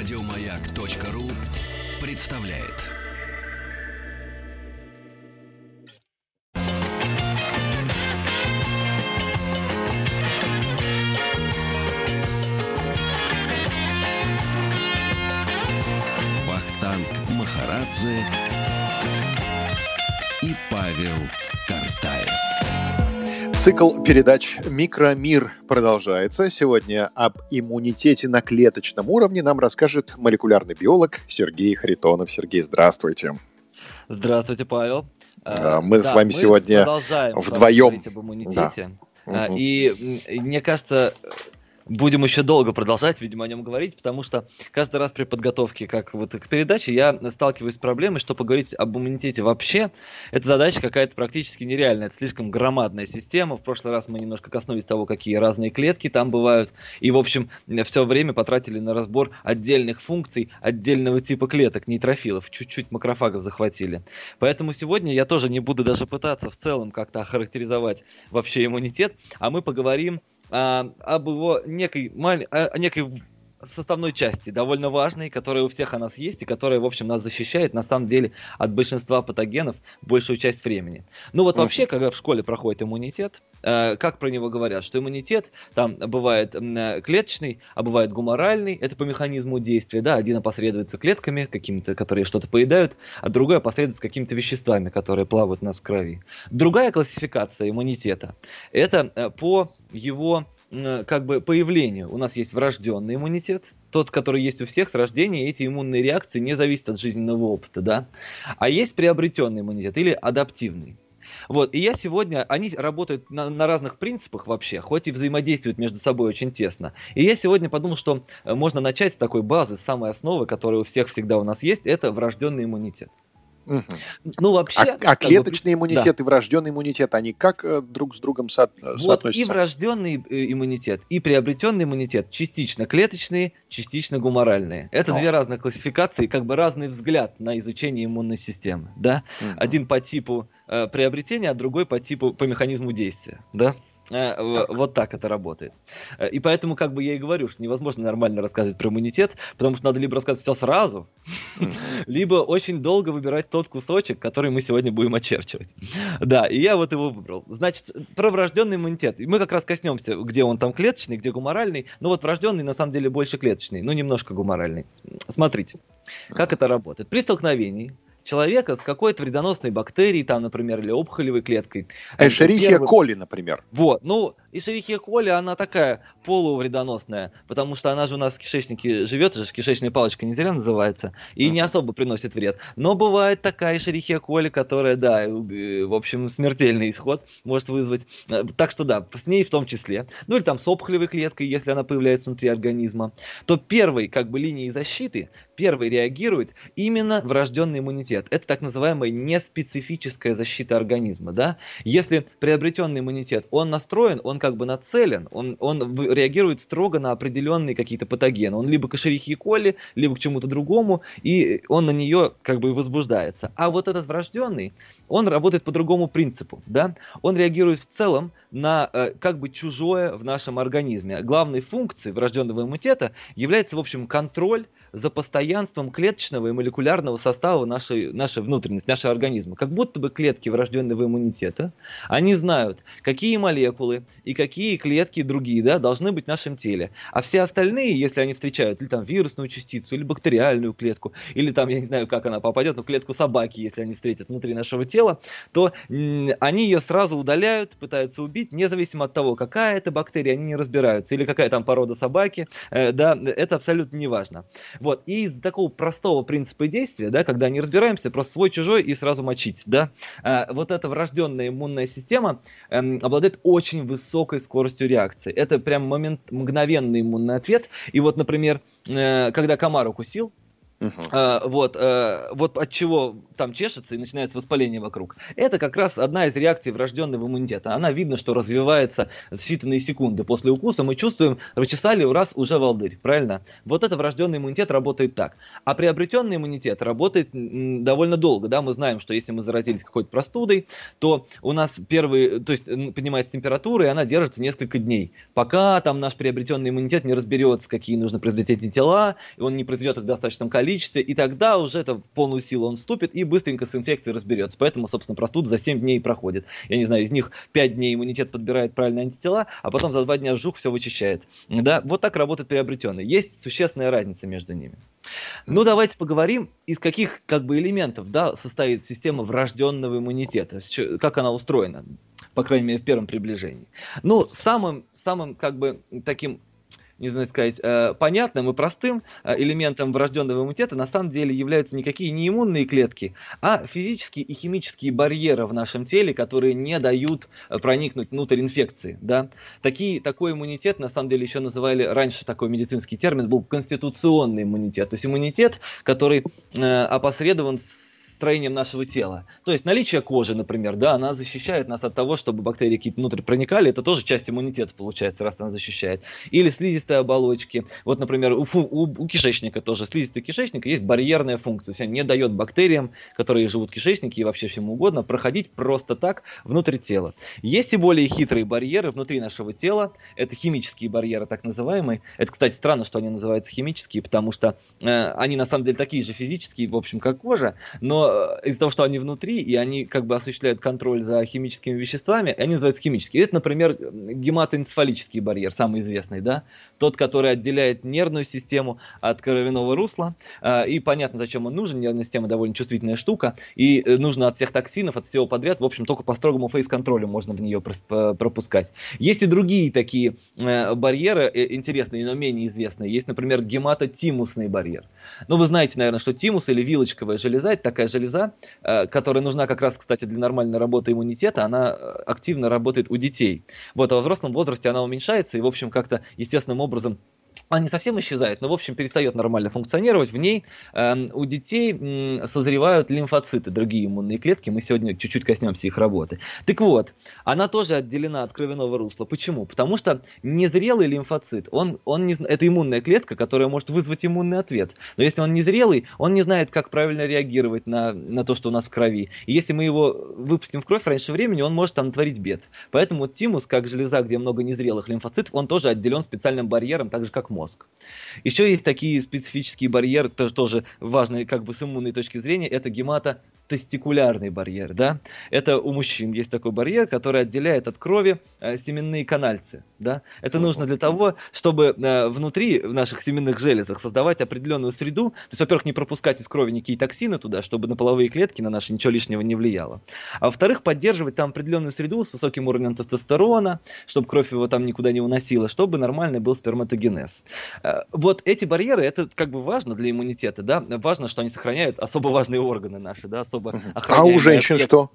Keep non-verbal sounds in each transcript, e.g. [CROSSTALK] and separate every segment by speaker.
Speaker 1: Радиомаяк.ру представляет. Вахтанг Махарадзе
Speaker 2: Цикл передач «Микромир» продолжается. Сегодня об иммунитете на клеточном уровне нам расскажет молекулярный биолог Сергей Харитонов. Сергей, здравствуйте.
Speaker 3: Здравствуйте, Павел.
Speaker 2: А, мы да, с вами мы сегодня вдвоем.
Speaker 3: Об иммунитете. Да. И мне кажется, будем еще долго продолжать, видимо, о нем говорить, потому что каждый раз при подготовке как вот к передаче я сталкиваюсь с проблемой, что поговорить об иммунитете вообще, эта задача какая-то практически нереальная, это слишком громадная система. В прошлый раз мы немножко коснулись того, какие разные клетки там бывают, и, в общем, все время потратили на разбор отдельных функций, отдельного типа клеток, нейтрофилов, чуть-чуть макрофагов захватили. Поэтому сегодня я тоже не буду даже пытаться в целом как-то охарактеризовать вообще иммунитет, а мы поговорим а, об его некой, маль, о некой составной части, довольно важной, которая у всех у нас есть и которая, в общем, нас защищает, на самом деле, от большинства патогенов большую часть времени. Ну вот вообще, когда в школе проходит иммунитет, э, как про него говорят, что иммунитет там бывает э, клеточный, а бывает гуморальный, это по механизму действия, да, один опосредуется клетками какими-то, которые что-то поедают, а другой опосредуется какими-то веществами, которые плавают у нас в крови. Другая классификация иммунитета, это э, по его как бы появлению. У нас есть врожденный иммунитет, тот, который есть у всех с рождения, эти иммунные реакции не зависят от жизненного опыта, да. А есть приобретенный иммунитет или адаптивный. Вот, и я сегодня, они работают на, на разных принципах вообще, хоть и взаимодействуют между собой очень тесно. И я сегодня подумал, что э, можно начать с такой базы, с самой основы, которая у всех всегда у нас есть, это врожденный иммунитет.
Speaker 2: Угу. Ну, вообще... А, а клеточный бы, иммунитет да. и врожденный иммунитет, они как э, друг с другом со, вот соотносятся?
Speaker 3: и врожденный э, иммунитет, и приобретенный иммунитет частично клеточные, частично гуморальные. Это О. две разные классификации, как бы разный взгляд на изучение иммунной системы. Да? Угу. Один по типу э, приобретения, а другой по типу, по механизму действия. Да? Э, так. Вот так это работает. Э, и поэтому, как бы я и говорю, что невозможно нормально рассказывать про иммунитет, потому что надо либо рассказывать все сразу, [LAUGHS] либо очень долго выбирать тот кусочек, который мы сегодня будем очерчивать. Да, и я вот его выбрал. Значит, про врожденный иммунитет. И мы как раз коснемся, где он там клеточный, где гуморальный. Но вот врожденный на самом деле больше клеточный, ну немножко гуморальный. Смотрите, как это работает. При столкновении человека с какой-то вредоносной бактерией, там, например, или опухолевой клеткой.
Speaker 2: Эшерихия первый... коли, например.
Speaker 3: Вот, ну, Эшерихия коли, она такая полувредоносная, потому что она же у нас в кишечнике живет, же кишечная палочка не зря называется, и не особо приносит вред. Но бывает такая Эшерихия коли, которая, да, в общем, смертельный исход может вызвать. Э, так что да, с ней в том числе. Ну или там с опухолевой клеткой, если она появляется внутри организма, то первой, как бы, линией защиты, первый реагирует именно врожденный иммунитет. Это так называемая неспецифическая защита организма. Да? Если приобретенный иммунитет, он настроен, он как бы нацелен, он, он реагирует строго на определенные какие-то патогены. Он либо к Эшерихии коли, либо к чему-то другому, и он на нее как бы возбуждается. А вот этот врожденный, он работает по другому принципу. Да? Он реагирует в целом на э, как бы чужое в нашем организме. Главной функцией врожденного иммунитета является, в общем, контроль за постоянством клеточного и молекулярного состава нашей, нашей внутренности, нашего организма. Как будто бы клетки врожденного иммунитета, они знают, какие молекулы и какие клетки другие да, должны быть в нашем теле. А все остальные, если они встречают или там вирусную частицу, или бактериальную клетку, или там, я не знаю, как она попадет, но клетку собаки, если они встретят внутри нашего тела, то они ее сразу удаляют, пытаются убить, независимо от того, какая это бактерия, они не разбираются, или какая там порода собаки, э, да, это абсолютно не важно. Вот, и из такого простого принципа действия, да, когда не разбираемся, просто свой-чужой и сразу мочить, да, э, вот эта врожденная иммунная система э, обладает очень высокой скоростью реакции. Это прям момент, мгновенный иммунный ответ. И вот, например, э, когда комар укусил, Uh-huh. вот, э, вот от чего там чешется и начинается воспаление вокруг. Это как раз одна из реакций врожденного иммунитета. Она видно, что развивается считанные секунды после укуса. Мы чувствуем, расчесали раз уже волдырь, правильно? Вот это врожденный иммунитет работает так. А приобретенный иммунитет работает довольно долго. Да? Мы знаем, что если мы заразились какой-то простудой, то у нас первый, то есть поднимается температура, и она держится несколько дней. Пока там наш приобретенный иммунитет не разберется, какие нужно производить антитела, и он не произведет их в достаточном количестве, количестве, и тогда уже это в полную силу он вступит и быстренько с инфекцией разберется. Поэтому, собственно, простуда за 7 дней проходит. Я не знаю, из них 5 дней иммунитет подбирает правильные антитела, а потом за 2 дня вжух все вычищает. Да, вот так работает приобретенный. Есть существенная разница между ними. Ну, давайте поговорим, из каких как бы элементов да, состоит система врожденного иммунитета, как она устроена, по крайней мере, в первом приближении. Ну, самым, самым как бы таким не знаю сказать, э, понятным и простым э, элементом врожденного иммунитета на самом деле являются никакие не иммунные клетки, а физические и химические барьеры в нашем теле, которые не дают э, проникнуть внутрь инфекции. Да? Такие, такой иммунитет, на самом деле, еще называли, раньше такой медицинский термин был конституционный иммунитет. То есть иммунитет, который опосредован с строением нашего тела. То есть наличие кожи, например, да, она защищает нас от того, чтобы бактерии какие-то внутрь проникали, это тоже часть иммунитета получается, раз она защищает. Или слизистые оболочки. Вот, например, у, у, у кишечника тоже, слизистый кишечник есть барьерная функция, то есть не дает бактериям, которые живут в кишечнике и вообще всему угодно, проходить просто так внутрь тела. Есть и более хитрые барьеры внутри нашего тела, это химические барьеры, так называемые. Это, кстати, странно, что они называются химические, потому что э, они на самом деле такие же физические, в общем, как кожа, но Э, из-за того, что они внутри, и они как бы осуществляют контроль за химическими веществами, они называются химические. Это, например, гематоэнцефалический барьер, самый известный, да, тот, который отделяет нервную систему от кровяного русла, э, и понятно, зачем он нужен, нервная система довольно чувствительная штука, и э, нужно от всех токсинов, от всего подряд, в общем, только по строгому фейс-контролю можно в нее пропускать. Есть и другие такие барьеры, интересные, но менее известные. Есть, например, гематотимусный барьер. Ну, вы знаете, наверное, что тимус или вилочковая железа, это такая железа, железа, э, которая нужна как раз, кстати, для нормальной работы иммунитета, она э, активно работает у детей. Вот, а во взрослом возрасте она уменьшается и, в общем, как-то естественным образом она не совсем исчезает, но, в общем, перестает нормально функционировать. В ней э, у детей э, созревают лимфоциты, другие иммунные клетки. Мы сегодня чуть-чуть коснемся их работы. Так вот, она тоже отделена от кровяного русла. Почему? Потому что незрелый лимфоцит, он, он не, это иммунная клетка, которая может вызвать иммунный ответ. Но если он незрелый, он не знает, как правильно реагировать на, на то, что у нас в крови. И если мы его выпустим в кровь раньше времени, он может там натворить бед. Поэтому тимус, как железа, где много незрелых лимфоцитов, он тоже отделен специальным барьером, так же как мозг мозг. Еще есть такие специфические барьеры, тоже важные как бы с иммунной точки зрения, это гемато тестикулярный барьер, да, это у мужчин есть такой барьер, который отделяет от крови э, семенные канальцы, да, это нужно для того, чтобы э, внутри в наших семенных железах создавать определенную среду, то есть, во-первых, не пропускать из крови никакие токсины туда, чтобы на половые клетки, на наши ничего лишнего не влияло, а во-вторых, поддерживать там определенную среду с высоким уровнем тестостерона, чтобы кровь его там никуда не уносила, чтобы нормальный был сперматогенез. Э, вот эти барьеры, это как бы важно для иммунитета, да, важно, что они сохраняют особо важные органы наши, да, особо особо
Speaker 2: А у женщин что?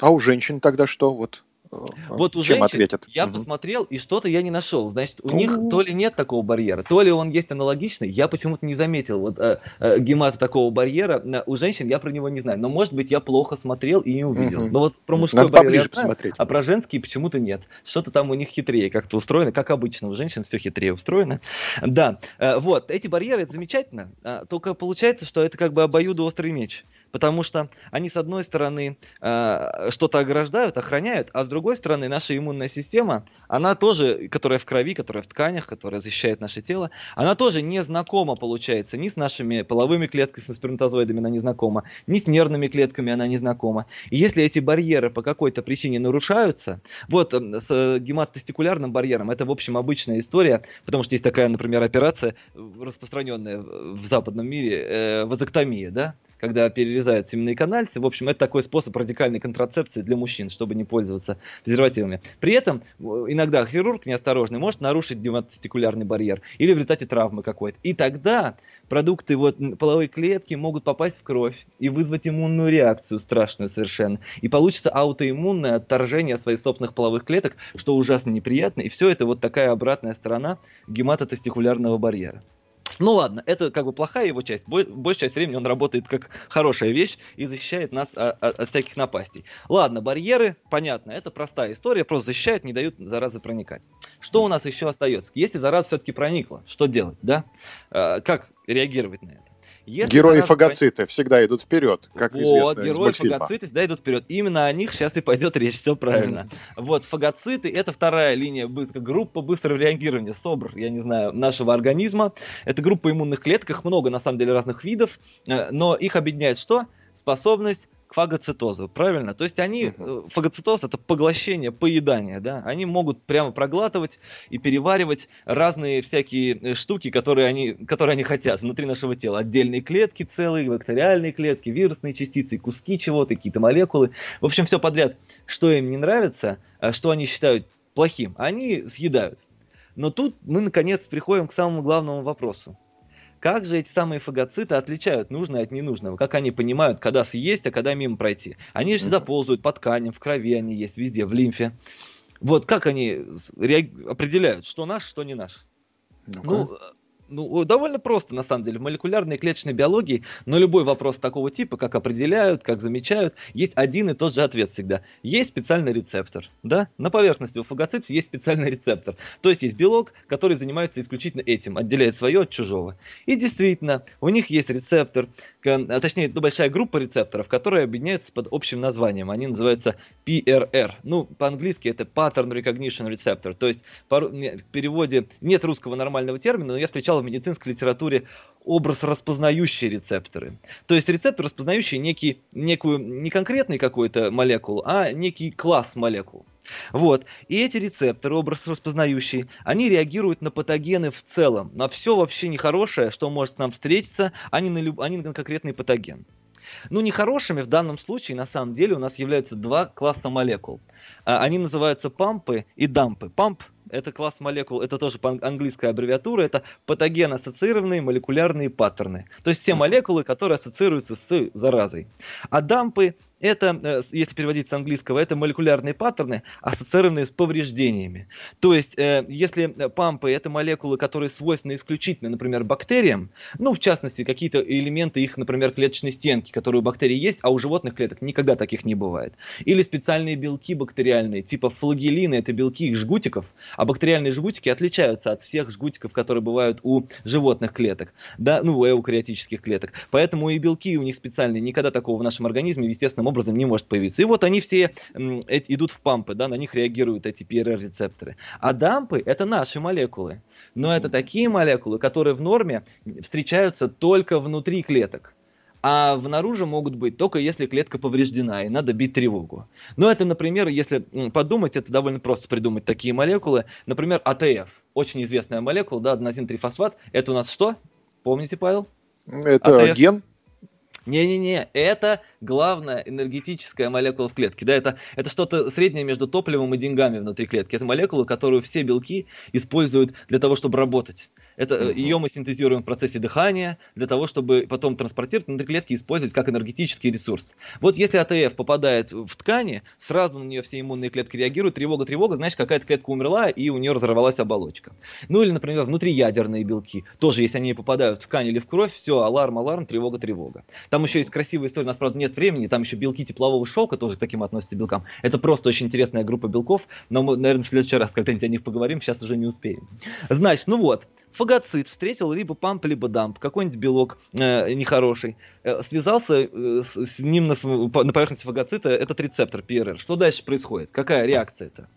Speaker 2: А у женщин тогда что? Вот
Speaker 3: э, вот у Чем женщин ответят? я угу. посмотрел, и что-то я не нашел. Значит, у них то ли нет такого барьера, то ли он есть аналогичный. Я почему-то не заметил вот э, э, гемата такого барьера. У женщин я про него не знаю. Но, может быть, я плохо смотрел и не увидел. Угу. Но вот про мужской Надо барьер я знаю, посмотреть. а про женский почему-то нет. Что-то там у них хитрее как-то устроено, как обычно. У женщин все хитрее устроено. Да, э, вот, эти барьеры, это замечательно. Э, только получается, что это как бы обоюдоострый меч потому что они, с одной стороны, э, что-то ограждают, охраняют, а с другой стороны, наша иммунная система, она тоже, которая в крови, которая в тканях, которая защищает наше тело, она тоже не знакома, получается, ни с нашими половыми клетками, с сперматозоидами она не знакома, ни с нервными клетками она не знакома. И если эти барьеры по какой-то причине нарушаются, вот с гематостикулярным барьером, это, в общем, обычная история, потому что есть такая, например, операция, распространенная в западном мире, э, вазоктомия, да, когда перерезают семенные канальцы. В общем, это такой способ радикальной контрацепции для мужчин, чтобы не пользоваться презервативами. При этом э, иногда хирург неосторожный может нарушить дематостикулярный барьер или в результате травмы какой-то. И тогда продукты вот половой клетки могут попасть в кровь и вызвать иммунную реакцию страшную совершенно. И получится аутоиммунное отторжение своих собственных половых клеток, что ужасно неприятно. И все это вот такая обратная сторона гематотестикулярного барьера. Ну ладно, это как бы плохая его часть. Большая часть времени он работает как хорошая вещь и защищает нас от, от всяких напастей. Ладно, барьеры, понятно, это простая история, просто защищают, не дают заразы проникать. Что у нас еще остается? Если зараза все-таки проникла, что делать, да? А, как реагировать на это?
Speaker 2: Если герои фагоциты всегда идут вперед, как вот, известно
Speaker 3: герои фагоциты всегда идут вперед. Именно о них сейчас и пойдет речь, все правильно. вот, фагоциты это вторая линия, группа быстрого реагирования, СОБР, я не знаю, нашего организма. Это группа иммунных клеток, их много, на самом деле, разных видов, э, но их объединяет что? Способность к фагоцитозу, правильно? То есть они, uh-huh. фагоцитоз это поглощение, поедание, да? Они могут прямо проглатывать и переваривать разные всякие э, штуки, которые они, которые они хотят внутри нашего тела. Отдельные клетки целые, бактериальные клетки, вирусные частицы, куски чего-то, какие-то молекулы. В общем, все подряд, что им не нравится, а что они считают плохим, они съедают. Но тут мы, наконец, приходим к самому главному вопросу. Как же эти самые фагоциты отличают нужное от ненужного? Как они понимают, когда съесть, а когда мимо пройти? Они же всегда ползают по тканям, в крови они есть, везде, в лимфе. Вот как они определяют, что наш, что не наш? ну Ну, ну, довольно просто, на самом деле. В молекулярной и клеточной биологии на любой вопрос такого типа, как определяют, как замечают, есть один и тот же ответ всегда. Есть специальный рецептор. Да? На поверхности у фагоцитов есть специальный рецептор. То есть есть белок, который занимается исключительно этим, отделяет свое от чужого. И действительно, у них есть рецептор, а точнее, ну, большая группа рецепторов, которые объединяются под общим названием. Они называются PRR. Ну, по-английски это Pattern Recognition Receptor. То есть в переводе нет русского нормального термина, но я встречал в медицинской литературе образ распознающие рецепторы. То есть рецептор, распознающий некий, некую, не конкретный какой-то молекул, а некий класс молекул. Вот. И эти рецепторы, образ распознающие, они реагируют на патогены в целом, на все вообще нехорошее, что может нам встретиться, а не на, люб... а не на конкретный патоген. Ну, нехорошими в данном случае, на самом деле, у нас являются два класса молекул. А, они называются пампы и дампы. Памп это класс молекул, это тоже английская аббревиатура, это патоген-ассоциированные молекулярные паттерны. То есть все молекулы, которые ассоциируются с заразой. А дампы это, э, если переводить с английского, это молекулярные паттерны, ассоциированные с повреждениями. То есть, э, если пампы это молекулы, которые свойственны исключительно, например, бактериям, ну, в частности, какие-то элементы их, например, клеточной стенки, которые у бактерий есть, а у животных клеток никогда таких не бывает. Или специальные белки бактериальные, типа флагелины, это белки их жгутиков, а бактериальные жгутики отличаются от всех жгутиков, которые бывают у животных клеток, да, ну, у эукариотических клеток. Поэтому и белки у них специальные, никогда такого в нашем организме, естественно, образом не может появиться. И вот они все идут в пампы, да, на них реагируют эти PRR-рецепторы. А дампы — это наши молекулы. Но это такие молекулы, которые в норме встречаются только внутри клеток а внаружи могут быть только если клетка повреждена, и надо бить тревогу. Но это, например, если подумать, это довольно просто придумать такие молекулы. Например, АТФ, очень известная молекула, да, аденозин-трифосфат. Это у нас что? Помните, Павел?
Speaker 2: Это АТФ. ген?
Speaker 3: Не-не-не, это главная энергетическая молекула в клетке. Да, это, это что-то среднее между топливом и деньгами внутри клетки. Это молекула, которую все белки используют для того, чтобы работать. Это, угу. Ее мы синтезируем в процессе дыхания для того, чтобы потом транспортировать внутри клетки и использовать как энергетический ресурс. Вот если АТФ попадает в ткани, сразу на нее все иммунные клетки реагируют, тревога, тревога, значит какая-то клетка умерла и у нее разорвалась оболочка. Ну или, например, внутриядерные белки. Тоже, если они попадают в ткань или в кровь, все, аларм, аларм, тревога, тревога. Там еще есть красивая история, у нас, правда, нет времени, там еще белки теплового шелка тоже к таким относятся белкам. Это просто очень интересная группа белков, но мы, наверное, в следующий раз когда-нибудь о них поговорим, сейчас уже не успеем. Значит, ну вот, фагоцит встретил либо памп, либо дамп, какой-нибудь белок э, нехороший, э, связался э, с, с ним на, на поверхности фагоцита этот рецептор ПРР. Что дальше происходит? Какая реакция это?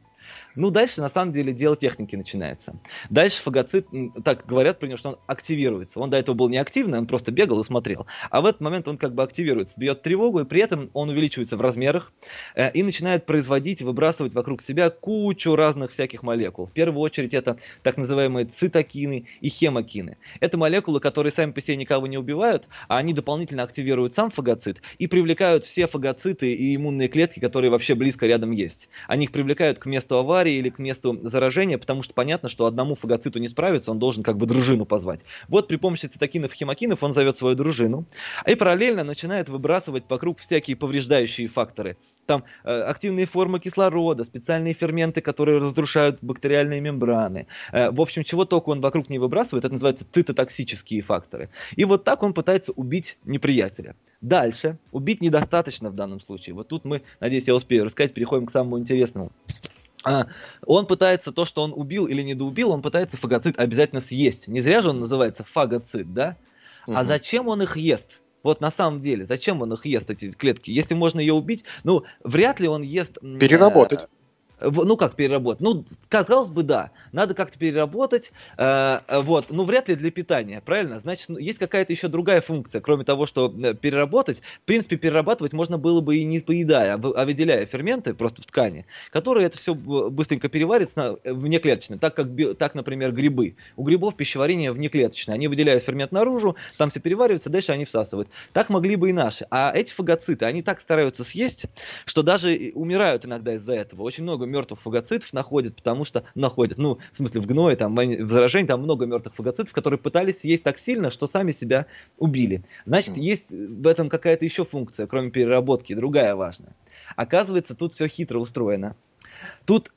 Speaker 3: Ну, дальше, на самом деле, дело техники начинается. Дальше фагоцит, так говорят про него, что он активируется. Он до этого был неактивный, он просто бегал и смотрел. А в этот момент он как бы активируется, бьет тревогу, и при этом он увеличивается в размерах э, и начинает производить, выбрасывать вокруг себя кучу разных всяких молекул. В первую очередь это так называемые цитокины и хемокины. Это молекулы, которые сами по себе никого не убивают, а они дополнительно активируют сам фагоцит и привлекают все фагоциты и иммунные клетки, которые вообще близко рядом есть. Они их привлекают к месту аварии, аварии или к месту заражения, потому что понятно, что одному фагоциту не справиться, он должен как бы дружину позвать. Вот при помощи цитокинов и хемокинов он зовет свою дружину, и параллельно начинает выбрасывать вокруг всякие повреждающие факторы там э, активные формы кислорода, специальные ферменты, которые разрушают бактериальные мембраны. Э, в общем, чего только он вокруг не выбрасывает, это называется цитотоксические факторы. И вот так он пытается убить неприятеля. Дальше, убить недостаточно в данном случае. Вот тут мы, надеюсь, я успею рассказать, переходим к самому интересному. А, он пытается то, что он убил или недоубил, он пытается фагоцит обязательно съесть. Не зря же он называется фагоцит, да? Угу. А зачем он их ест? Вот на самом деле, зачем он их ест, эти клетки? Если можно ее убить, ну, вряд ли он ест...
Speaker 2: Переработать.
Speaker 3: Ну как переработать? Ну, казалось бы, да. Надо как-то переработать. Э, вот. Ну, вряд ли для питания, правильно? Значит, ну, есть какая-то еще другая функция, кроме того, что э, переработать. В принципе, перерабатывать можно было бы и не поедая, а, выделяя ферменты просто в ткани, которые это все быстренько переварят внеклеточно, так как, так, например, грибы. У грибов пищеварение внеклеточное. Они выделяют фермент наружу, там все переваривается, дальше они всасывают. Так могли бы и наши. А эти фагоциты, они так стараются съесть, что даже умирают иногда из-за этого. Очень много мертвых фагоцитов находят, потому что находят, ну, в смысле, в гное, там, в заражении, там много мертвых фагоцитов, которые пытались съесть так сильно, что сами себя убили. Значит, есть в этом какая-то еще функция, кроме переработки, другая важная. Оказывается, тут все хитро устроено. Тут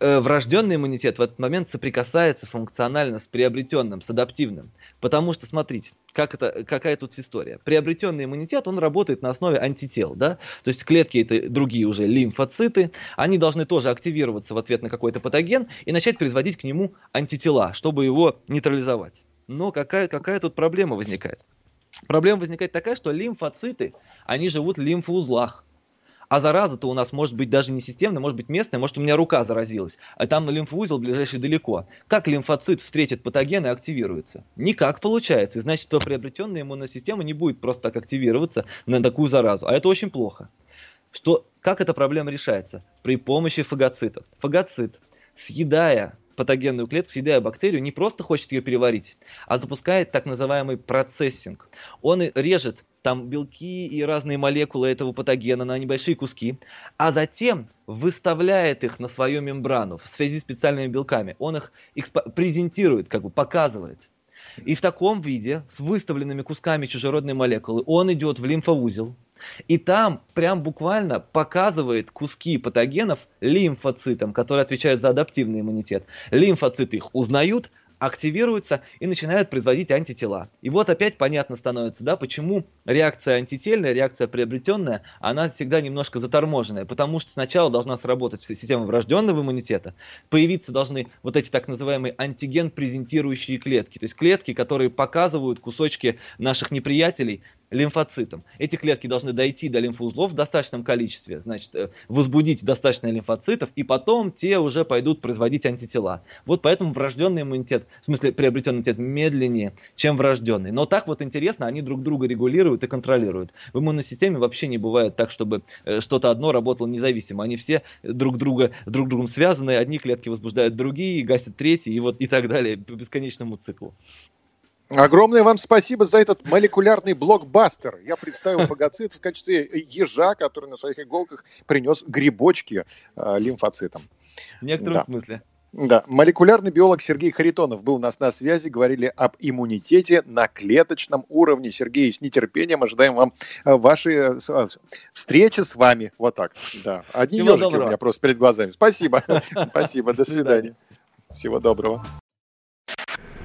Speaker 3: врожденный иммунитет в этот момент соприкасается функционально с приобретенным, с адаптивным. Потому что, смотрите, как это, какая тут история. Приобретенный иммунитет, он работает на основе антител, да? То есть клетки это другие уже лимфоциты, они должны тоже активироваться в ответ на какой-то патоген и начать производить к нему антитела, чтобы его нейтрализовать. Но какая, какая тут проблема возникает? Проблема возникает такая, что лимфоциты, они живут в лимфоузлах. А зараза-то у нас может быть даже не системная, может быть местная, может у меня рука заразилась, а там лимфоузел ближайший далеко. Как лимфоцит встретит патоген и активируется? Никак получается. И значит, что приобретенная иммунная система не будет просто так активироваться на такую заразу. А это очень плохо. Что, как эта проблема решается? При помощи фагоцитов. Фагоцит, съедая патогенную клетку, съедая бактерию, не просто хочет ее переварить, а запускает так называемый процессинг. Он режет там белки и разные молекулы этого патогена на небольшие куски, а затем выставляет их на свою мембрану в связи с специальными белками. Он их презентирует, как бы показывает. И в таком виде, с выставленными кусками чужеродной молекулы, он идет в лимфоузел, и там прям буквально показывает куски патогенов лимфоцитам, которые отвечают за адаптивный иммунитет. Лимфоциты их узнают, активируются и начинают производить антитела. И вот опять понятно становится, да, почему реакция антительная, реакция приобретенная, она всегда немножко заторможенная, потому что сначала должна сработать система врожденного иммунитета, появиться должны вот эти так называемые антиген-презентирующие клетки, то есть клетки, которые показывают кусочки наших неприятелей, лимфоцитам. Эти клетки должны дойти до лимфоузлов в достаточном количестве, значит, э, возбудить достаточно лимфоцитов, и потом те уже пойдут производить антитела. Вот поэтому врожденный иммунитет, в смысле приобретенный иммунитет, медленнее, чем врожденный. Но так вот интересно, они друг друга регулируют и контролируют. В иммунной системе вообще не бывает так, чтобы э, что-то одно работало независимо. Они все друг друга друг другом связаны, одни клетки возбуждают другие, гасят третьи, и вот и так далее по бесконечному циклу.
Speaker 2: Огромное вам спасибо за этот молекулярный блокбастер. Я представил фагоцит в качестве ежа, который на своих иголках принес грибочки э, лимфоцитам.
Speaker 3: В некотором да. смысле.
Speaker 2: Да, молекулярный биолог Сергей Харитонов был у нас на связи, говорили об иммунитете на клеточном уровне. Сергей, с нетерпением ожидаем вам э, ваши э, э, встречи с вами. Вот так, да. Одни Всего ежики доброго. у меня просто перед глазами. Спасибо, [LAUGHS] спасибо, до свидания. Всего доброго.